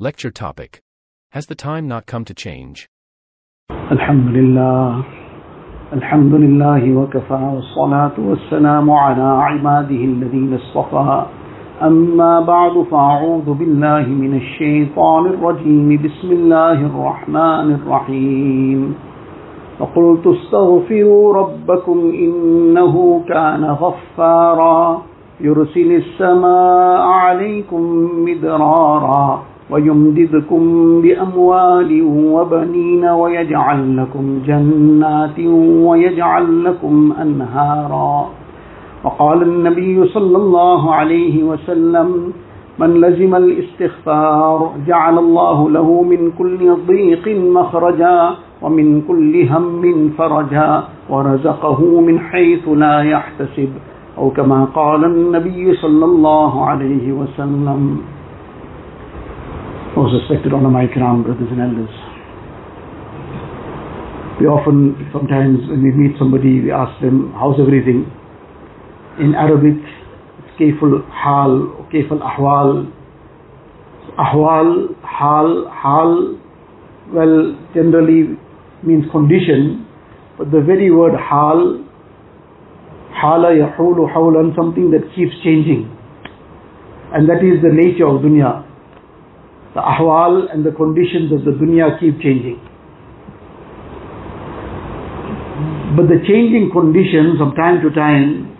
Lecture topic Has the time not come to change? الحمد لله الحمد لله وكفى والصلاة والسلام على عباده الذين اصطفى أما بعد فأعوذ بالله من الشيطان الرجيم بسم الله الرحمن الرحيم فقلت استغفروا ربكم إنه كان غفارا يرسل السماء عليكم مدرارا ويمددكم بأموال وبنين ويجعل لكم جنات ويجعل لكم أنهارا. وقال النبي صلى الله عليه وسلم من لزم الاستغفار جعل الله له من كل ضيق مخرجا ومن كل هم فرجا ورزقه من حيث لا يحتسب. أو كما قال النبي صلى الله عليه وسلم. Most respected my ikram, brothers and elders. We often, sometimes when we meet somebody, we ask them, how's everything? In Arabic, it's kayful hal, kayful ahwal. Ahwal, hal, hal, well, generally means condition, but the very word hal, hala yahulu hawlan, something that keeps changing. And that is the nature of dunya the ahwal and the conditions of the dunya keep changing. But the changing conditions from time to time,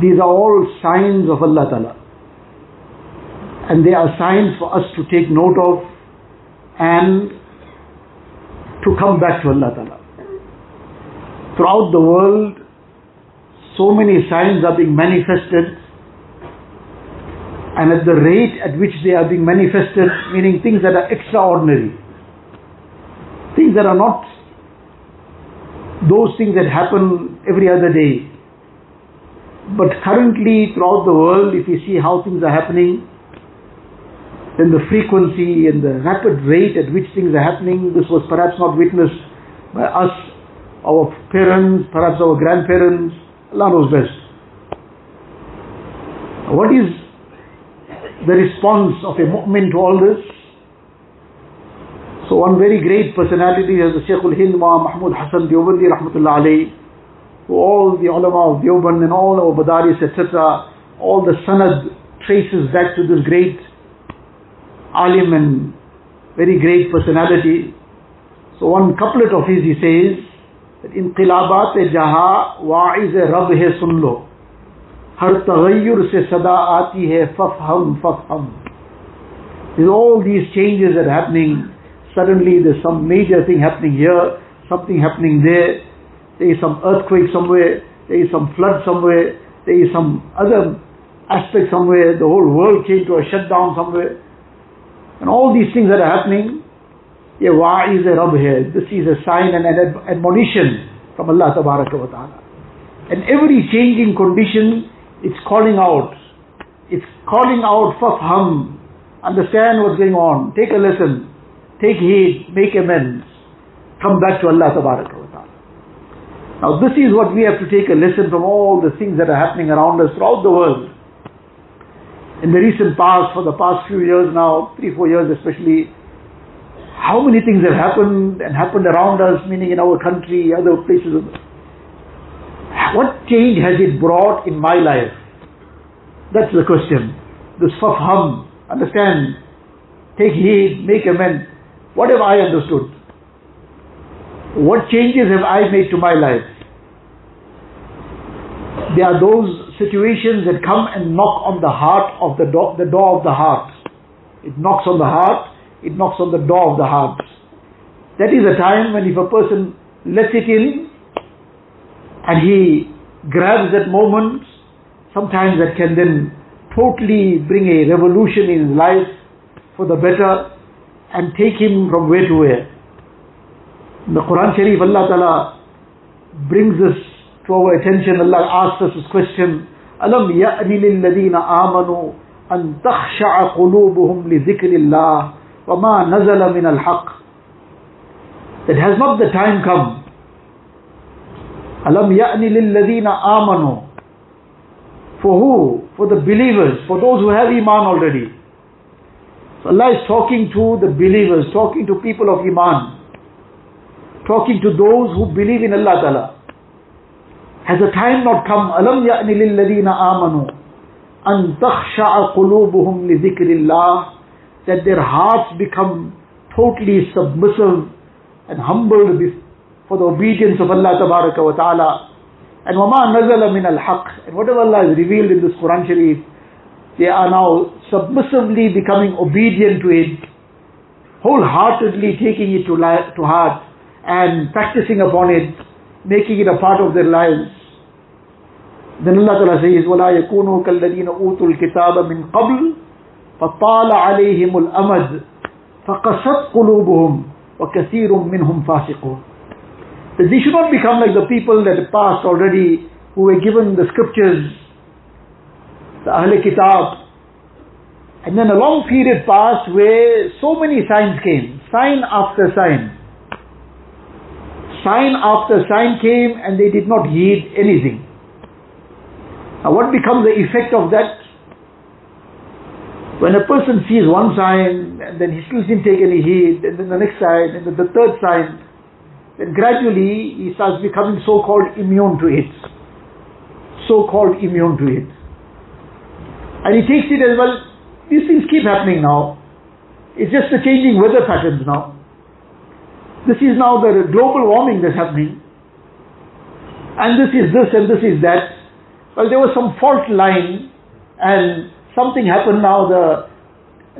these are all signs of Allah Ta'ala. And they are signs for us to take note of and to come back to Allah Ta'ala. Throughout the world, so many signs are being manifested and at the rate at which they are being manifested, meaning things that are extraordinary, things that are not those things that happen every other day. But currently, throughout the world, if you see how things are happening, then the frequency and the rapid rate at which things are happening, this was perhaps not witnessed by us, our parents, perhaps our grandparents, Allah knows best. What is the response of a mu'min to all this? So one very great personality is the Shaykh al-Hind Mahmud Hassan Deobandi rahmatullah alayhi, who all the ulama of Deoband and all our Madaris etc., all the sanad traces back to this great alim and very great personality. So one couplet of his he says, that inqilabat jaha wa'iz rab sun lo हर तगैर से सदा आती है फफहम फफहम With all these changes that are happening, suddenly there's some major thing happening here, something happening there, there is some earthquake somewhere, there is some flood somewhere, there is some other aspect somewhere, the whole world came to a shutdown somewhere. And all these things that are happening, yeah, why is a Rabb here? This is a sign and an admonition from Allah wa ta'ala. And every changing condition it's calling out. It's calling out fafham. Understand what's going on. Take a lesson. Take heed. Make amends. Come back to Allah wa ta'ala. Now this is what we have to take a lesson from all the things that are happening around us throughout the world. In the recent past, for the past few years now, three, four years especially, how many things have happened and happened around us, meaning in our country, other places what change has it brought in my life? That's the question. This fafham, understand, take heed, make amends. What have I understood? What changes have I made to my life? There are those situations that come and knock on the heart of the door, the door of the heart. It knocks on the heart, it knocks on the door of the heart. That is a time when if a person lets it in, and he grabs that moment, sometimes that can then totally bring a revolution in his life for the better and take him from where to where. In the Quran Sharif, Allah Ta'ala brings this to our attention. Allah asks us this question, أَلَمْ يَأْنِ لِلَّذِينَ آمَنُوا أَن تَخْشَعَ قُلُوبُهُمْ لِذِكْرِ اللَّهِ وَمَا نَزَلَ مِنَ الْحَقِّ That has not the time come Alam ya'ni lilladhina amanu. For who? For the believers, for those who have iman already. So Allah is talking to the believers, talking to people of Iman, talking to those who believe in Allah Ta'ala. Has the time not come? أَلَمْ يَأْنِ لِلَّذِينَ آمَنُوا أَن تَخْشَعَ قُلُوبُهُمْ لِذِكْرِ اللَّهِ That their hearts become totally submissive and humbled for the obedience of Allah Tabaraka wa Ta'ala. And وَمَا نَزَلَ مِنَ الْحَقِّ And whatever Allah has revealed in this Quran Sharif, they are now submissively becoming obedient to it, wholeheartedly taking it to, li- to heart and practicing upon it, making it a part of their lives. Then Allah Ta'ala says, وَلَا يَكُونُوا كَالَّذِينَ أُوتُوا الْكِتَابَ مِنْ قَبْلِ فَطَالَ عَلَيْهِمُ الْأَمَدُ فَقَسَتْ قُلُوبُهُمْ وَكَثِيرٌ مِّنْهُمْ فَاسِقُونَ that they should not become like the people that passed already, who were given the scriptures, the Ahl Kitab. And then a long period passed where so many signs came, sign after sign sign after sign came and they did not heed anything. Now what becomes the effect of that? When a person sees one sign and then he still didn't take any heed, and then the next sign, and then the third sign, then gradually he starts becoming so-called immune to it. So-called immune to it. And he takes it as well, these things keep happening now. It's just the changing weather patterns now. This is now the global warming that's happening. And this is this and this is that. Well, there was some fault line and something happened now, the,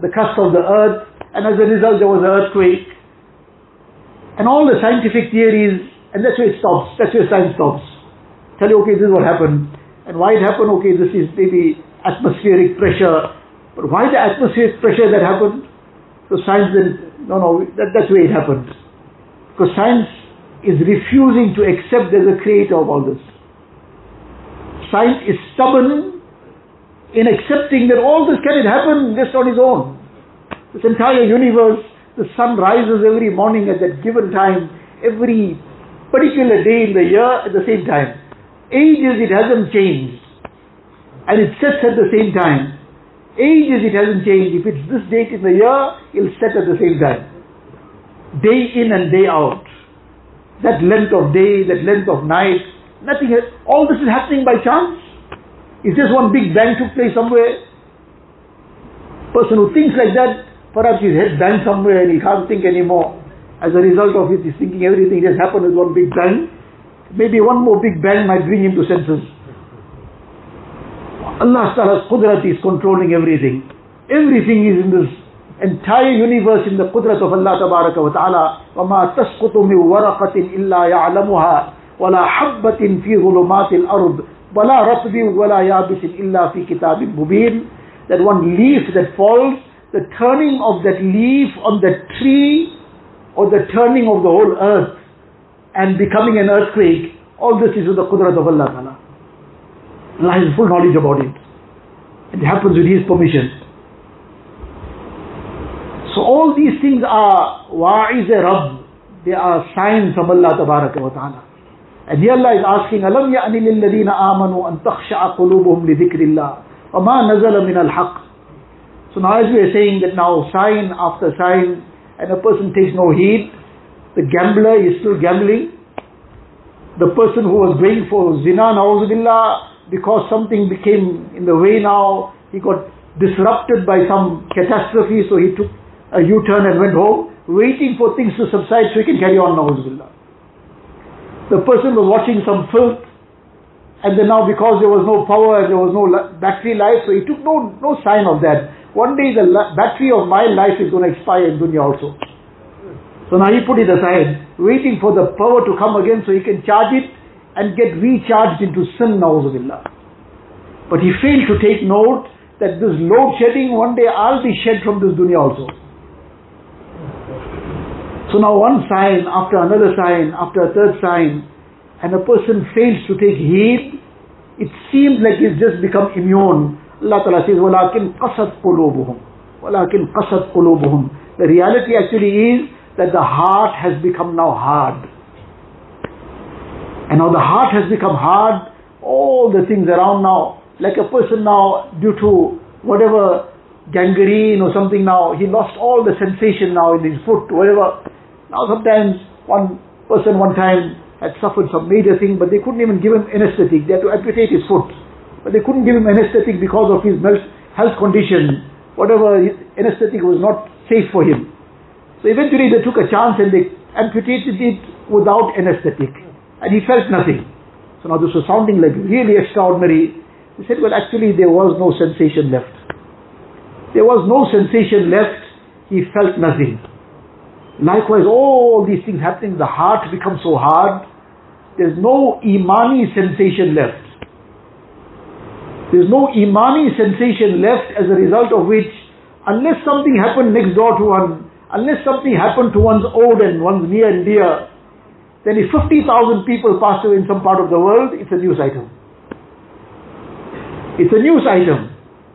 the crust of the earth, and as a result there was an earthquake. And all the scientific theories, and that's where it stops, that's where science stops. Tell you, okay, this is what happened. And why it happened, okay, this is maybe atmospheric pressure. But why the atmospheric pressure that happened? So science then, no, no, that, that's where it happened. Because science is refusing to accept there's a creator of all this. Science is stubborn in accepting that all this can it happen just on its own. This entire universe, the sun rises every morning at that given time, every particular day in the year at the same time. Ages it hasn't changed. And it sets at the same time. Ages it hasn't changed. If it's this date in the year, it'll set at the same time day in and day out. That length of day, that length of night, nothing else. All this is happening by chance. It's just one big bang took place somewhere. Person who thinks like that, perhaps his head banged somewhere and he can't think anymore. As a result of it, he's thinking everything just happened with one big bang. Maybe one more big bang might bring him to senses. Allah Ta'ala's Qudrat is controlling everything. Everything is in this entire universe in the qudrat of Allah Tabaraka wa Ta'ala. وَمَا تَسْقُطُ مِنْ وَرَقَةٍ إِلَّا يَعْلَمُهَا وَلَا حَبَّةٍ فِي ظُلُمَاتِ الْأَرْضِ وَلَا رَطْبٍ وَلَا يَابِسٍ إِلَّا فِي كِتَابٍ مُبِينٍ That one leaf that falls, the turning of that leaf on the tree or the turning of the whole earth and becoming an earthquake, all this is with the qudrat of Allah Ta'ala. Allah has full knowledge about it. It happens with His permission. So all these things are wa'iz Rabb. They are signs from Allah Tabaraka wa Ta'ala. And here Allah is asking, أَلَمْ يَأْنِ لِلَّذِينَ آمَنُوا أَن تَخْشَعَ قُلُوبُهُمْ لِذِكْرِ اللَّهِ وَمَا نَزَلَ مِنَ الْحَقِّ so now as we are saying that now sign after sign and a person takes no heed, the gambler is still gambling. The person who was going for zina, na'uzubillah, because something became in the way now, he got disrupted by some catastrophe, so he took a U-turn and went home, waiting for things to subside so he can carry on na'uzubillah. The person was watching some filth, and then now because there was no power and there was no battery life, so he took no, no sign of that. One day the battery of my life is going to expire in dunya also. So now he put it aside, waiting for the power to come again so he can charge it and get recharged into sin, na'uzubillah. But he failed to take note that this load shedding, one day I'll be shed from this dunya also. So now one sign after another sign after a third sign and a person fails to take heed, it seems like he's just become immune. Allah Ta'ala says, وَلَكِنْ قَصَدْ قُلُوبُهُمْ وَلَكِنْ قَصَدْ قُلُوبُهُمْ The reality actually is that the heart has become now hard. And now the heart has become hard, all the things around now, like a person now, due to whatever gangrene or something now. He lost all the sensation now in his foot, whatever. Now sometimes one person one time had suffered some major thing, but they couldn't even give him anesthetic. They had to amputate his foot. But they couldn't give him anesthetic because of his health condition. Whatever anesthetic was not safe for him. So eventually they took a chance and they amputated it without anesthetic. And he felt nothing. So now this was sounding like really extraordinary. He said, well actually there was no sensation left. There was no sensation left. He felt nothing. Likewise, all these things happening, the heart becomes so hard. There's no imani sensation left. There's no imani sensation left as a result of which, unless something happened next door to one, unless something happened to one's old and one's near and dear, then if 50,000 people passed away in some part of the world, it's a news item. It's a news item.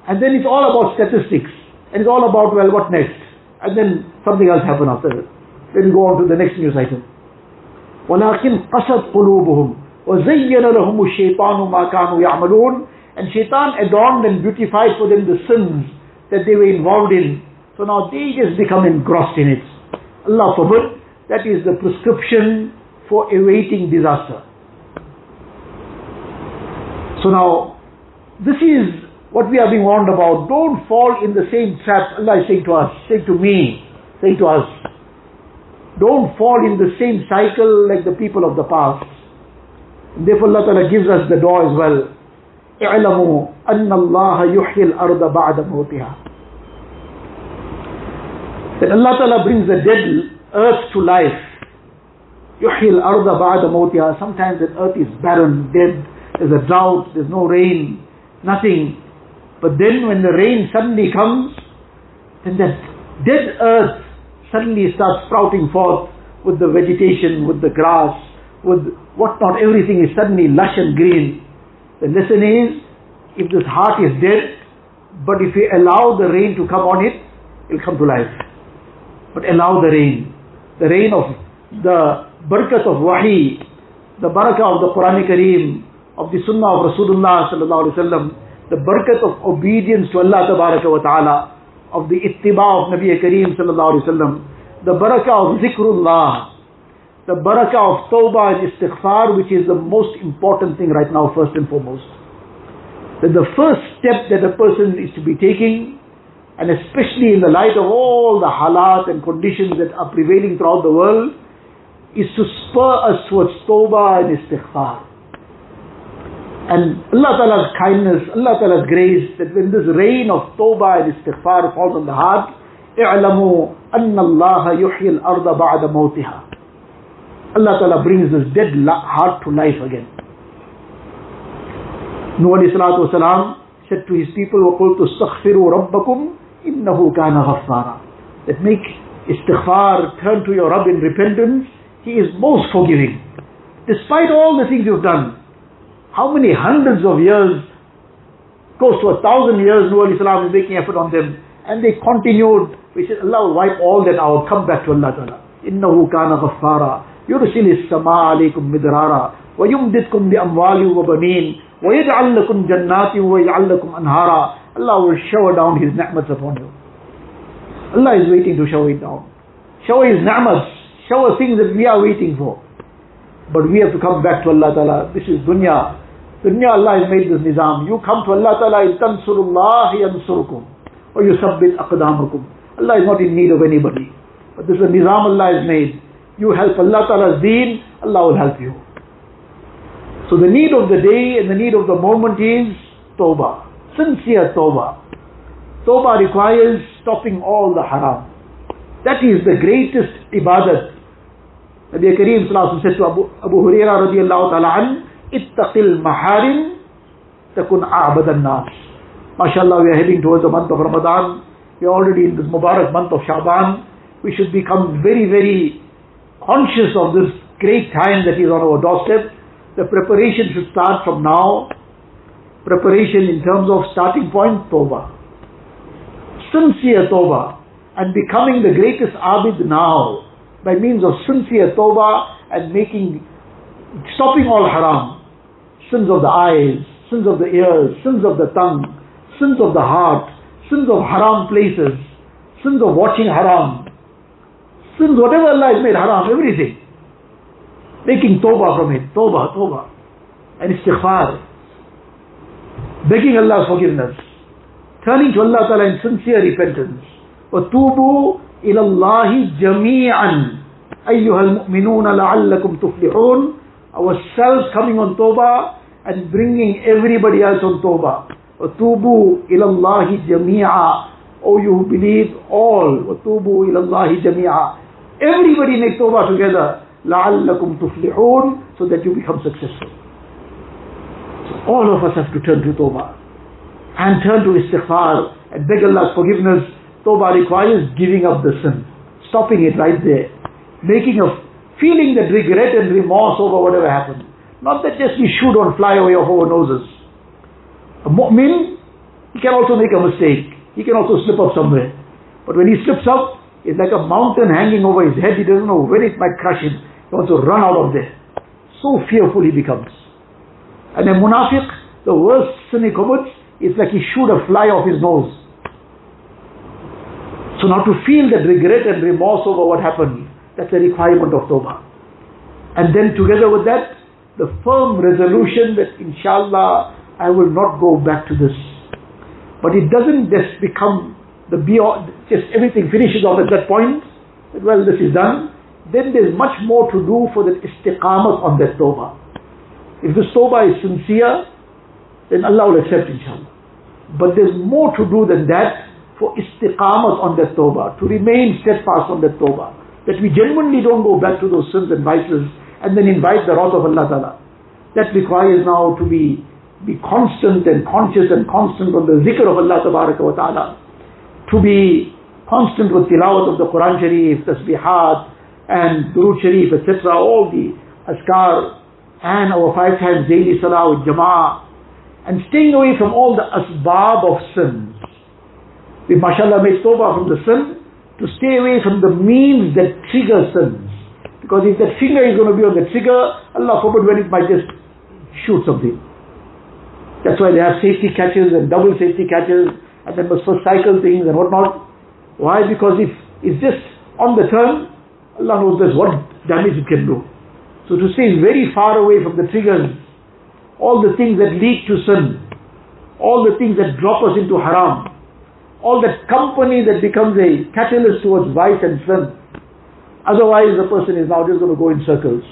And then it's all about statistics. And it's all about, well, what next? And then something else happened after that. Then we go on to the next news item. ولكن قصد قلوبهم وزين لهم الشيطان ما كانوا يعملون and shaitan adorned and beautified for them the sins that they were involved in. So now they just become engrossed in it. Allah forbid, that is the prescription for awaiting disaster. So now, this is what we are being warned about. Don't fall in the same trap Allah is saying to us, saying to me, saying to us. Don't fall in the same cycle like the people of the past. And therefore Allah Ta'ala gives us the door as well. اعلموا أن الله يحيي الأرض بعد موتها. That Allah Ta'ala brings the dead earth to life. يحيي الأرض بعد موتها. Sometimes the earth is barren, dead, there's a drought, there's no rain, nothing. But then when the rain suddenly comes, then that dead earth suddenly starts sprouting forth with the vegetation, with the grass, with what not, everything is suddenly lush and green. The lesson is, if this heart is dead, but if we allow the rain to come on it, it will come to life. But allow the rain. The rain of the barakat of wahi, the barakah of the Quran Kareem, of the sunnah of Rasulullah sallallahu alaihi wasallam, the barakat of obedience to Allah wa ta'ala, of the ittiba of Nabi Kareem sallallahu wasallam, the barakah of zikrullah, the barakah of tawbah and istighfar, which is the most important thing right now, first and foremost. That the first step that a person is to be taking, and especially in the light of all the halat and conditions that are prevailing throughout the world, is to spur us towards tawbah and istighfar. And Allah Ta'ala's kindness, Allah Ta'ala's grace, that when this rain of tawbah and istighfar falls on the heart, اعلموا أن الله يحيي الأرض بعد موتها Allah Ta'ala brings this dead heart to life again. Nuh alayhi salatu wasalam said to his people, وَقُلْتُ اسْتَغْفِرُوا رَبَّكُمْ إِنَّهُ كَانَ غَفَّارًا That make istighfar, turn to your Rabb in repentance, He is most forgiving. Despite all the things you've done, how many hundreds of years, close to a thousand years, Nuh alayhi salam is making effort on them, and they continued. We said, Allah will wipe all that out, come back to Allah Ta'ala. إِنَّهُ كَانَ غَفَّارًا يرسل السماء عليكم مدرارا ويمددكم بأموال وبنين ويجعل لكم جنات ويجعل لكم أنهارا Allah will shower down His ni'mats upon you. Allah is waiting to shower it down. Shower His ni'mats, shower things that we are waiting for. But we have to come back to Allah Ta'ala. This is dunya. Dunya Allah has made this nizam. You come to Allah Ta'ala, in tansurullah yansurukum. Or you submit aqdamakum. Allah is not in need of anybody. But this is a nizam Allah has made. You help Allah Ta'ala's deen, Allah will help you. So the need of the day and the need of the moment is tawbah. Sincere tawbah. Tawbah requires stopping all the haram. That is the greatest ibadat. Nabi Kareem said to Abu, Abu Huraira radiallahu ta'ala an, ittaqil maharim takun a'badan nas. MashaAllah, we are heading towards the month of Ramadan. We are already in this Mubarak month of Shaban. We should become very, very conscious of this great time that is on our doorstep, the preparation should start from now. Preparation in terms of starting point, Tawbah. Sincere Tawbah. And becoming the greatest Abid now by means of sincere Tawbah and making, stopping all haram Sins of the eyes, sins of the ears, sins of the tongue, sins of the heart, sins of haram places, sins of watching haram, sins whatever Allah has made haram, everything. Making tawbah from it, tawbah, tawbah, and istighfar. Begging Allah's forgiveness. Turning to Allah Ta'ala in sincere repentance. وَتُوبُوا إِلَى اللَّهِ جَمِيعًا أَيُّهَا الْمُؤْمِنُونَ لَعَلَّكُمْ تُفْلِحُونَ Ourselves coming on tawbah and bringing everybody else on tawbah. وَتُوبُوا إِلَى اللَّهِ جَمِيعًا Oh you who believe all. وَتُوبُوا إِلَى اللَّهِ جَمِيعًا Everybody make tawbah together. لَعَلَّكُمْ تُفْلِحُونَ So that you become successful. So all of us have to turn to tawbah. And turn to istighfar and beg Allah's forgiveness. Tawbah requires giving up the sin. Stopping it right there. Making a feeling that regret and remorse over whatever happened. Not that just we shoot on fly away off our noses. A mu'min, he can also make a mistake. He can also slip up somewhere. But when he slips up, it's like a mountain hanging over his head. He doesn't know when it might crush him. He wants to run out of there. So fearful he becomes. And a munafiq, the worst sin he commits, is like he shoot a fly off his nose. So now to feel that regret and remorse over what happened, that's a requirement of Tawbah. And then together with that, the firm resolution that inshallah I will not go back to this. But it doesn't just become the beyond, just everything finishes off at that point. That, well, this is done. Then there's much more to do for that istiqamat on that tawbah. If the tawbah is sincere, then Allah will accept inshallah. But there's more to do than that for istiqamat on that tawbah, to remain steadfast on that tawbah. That we genuinely don't go back to those sins and vices and then invite the wrath of Allah Ta'ala. That requires now to be, be constant and conscious and constant on the zikr of Allah Ta'ala. To be constant with tilawat of the Quran Sharif, tasbihat, and Durood Sharif, etc. All the azkar and our five times daily salah with jama'ah. And staying away from all the asbab of sins. We mashallah made tawbah from the sin to stay away from the means that trigger sins. Because if that finger is going to be on the trigger, Allah forbid when it might just shoot something. That's why they have safety catches and double safety catches and then must first cycle things and whatnot. Why? Because if it's just on the turn, Allah knows best what damage it can do. So to stay very far away from the triggers, all the things that lead to sin, all the things that drop us into haram, all that company that becomes a catalyst towards vice and sin, Otherwise, the person is now just going to go in circles.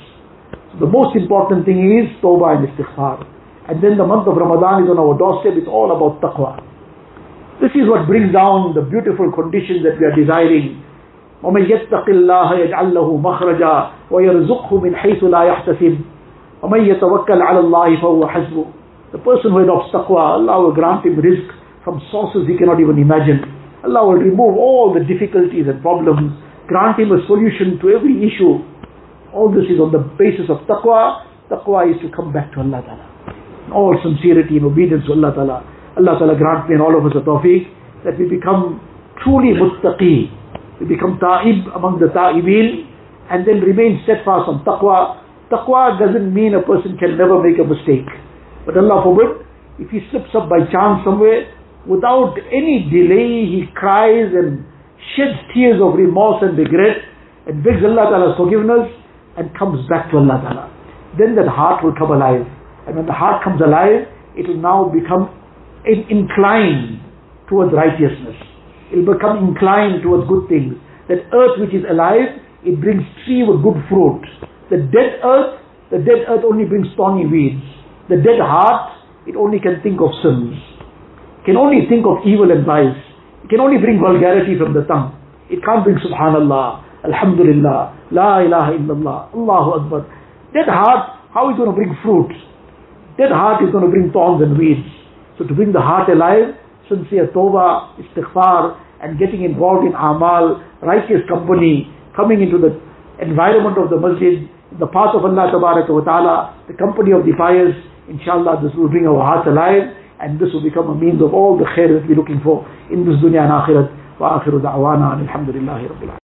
So the most important thing is tawbah and istighfar. And then the month of Ramadan is on our doorstep. It's all about taqwa. This is what brings down the beautiful conditions that we are desiring. ومن يتق الله يجعل له مخرجا ويرزقه من حيث لا يحتسب ومن يتوكل على الله فهو حسبه The person who adopts taqwa, Allah will grant him rizq from sources he cannot even imagine. Allah will remove all the difficulties and problems grant him a solution to every issue. All this is on the basis of taqwa. Taqwa is to come back to Allah Ta'ala. In all sincerity and obedience to Allah Ta'ala. Allah Ta'ala grant me and all of us a tawfiq that we become truly muttaqi. We become ta'ib among the ta'ibin and then remain steadfast on taqwa. Taqwa doesn't mean a person can never make a mistake. But Allah forbid, if he slips up by chance somewhere, without any delay, he cries and sheds tears of remorse and regret and begs Allah Ta'ala's forgiveness and comes back to Allah Ta'ala. Then that heart will come alive. And when the heart comes alive, it will now become inclined towards righteousness. It will become inclined towards good things. That earth which is alive, it brings tree with good fruit. The dead earth, the dead earth only brings thorny weeds. The dead heart, it only can think of sins. Can only think of evil and vice. It can only bring vulgarity from the tongue. It can't bring subhanallah, alhamdulillah, la ilaha illallah, Allahu Akbar. That heart, how is going to bring fruit? That heart is going to bring thorns and weeds. So to bring the heart alive, sincere tawbah, istighfar, and getting involved in amal, righteous company, coming into the environment of the masjid, the path of Allah Ta'ala, the company of the pious, inshallah this will bring our hearts alive and this will become a means of all the khair that we're looking for in this dunya and akhirat. وآخر دعوانا الحمد لله رب العالمين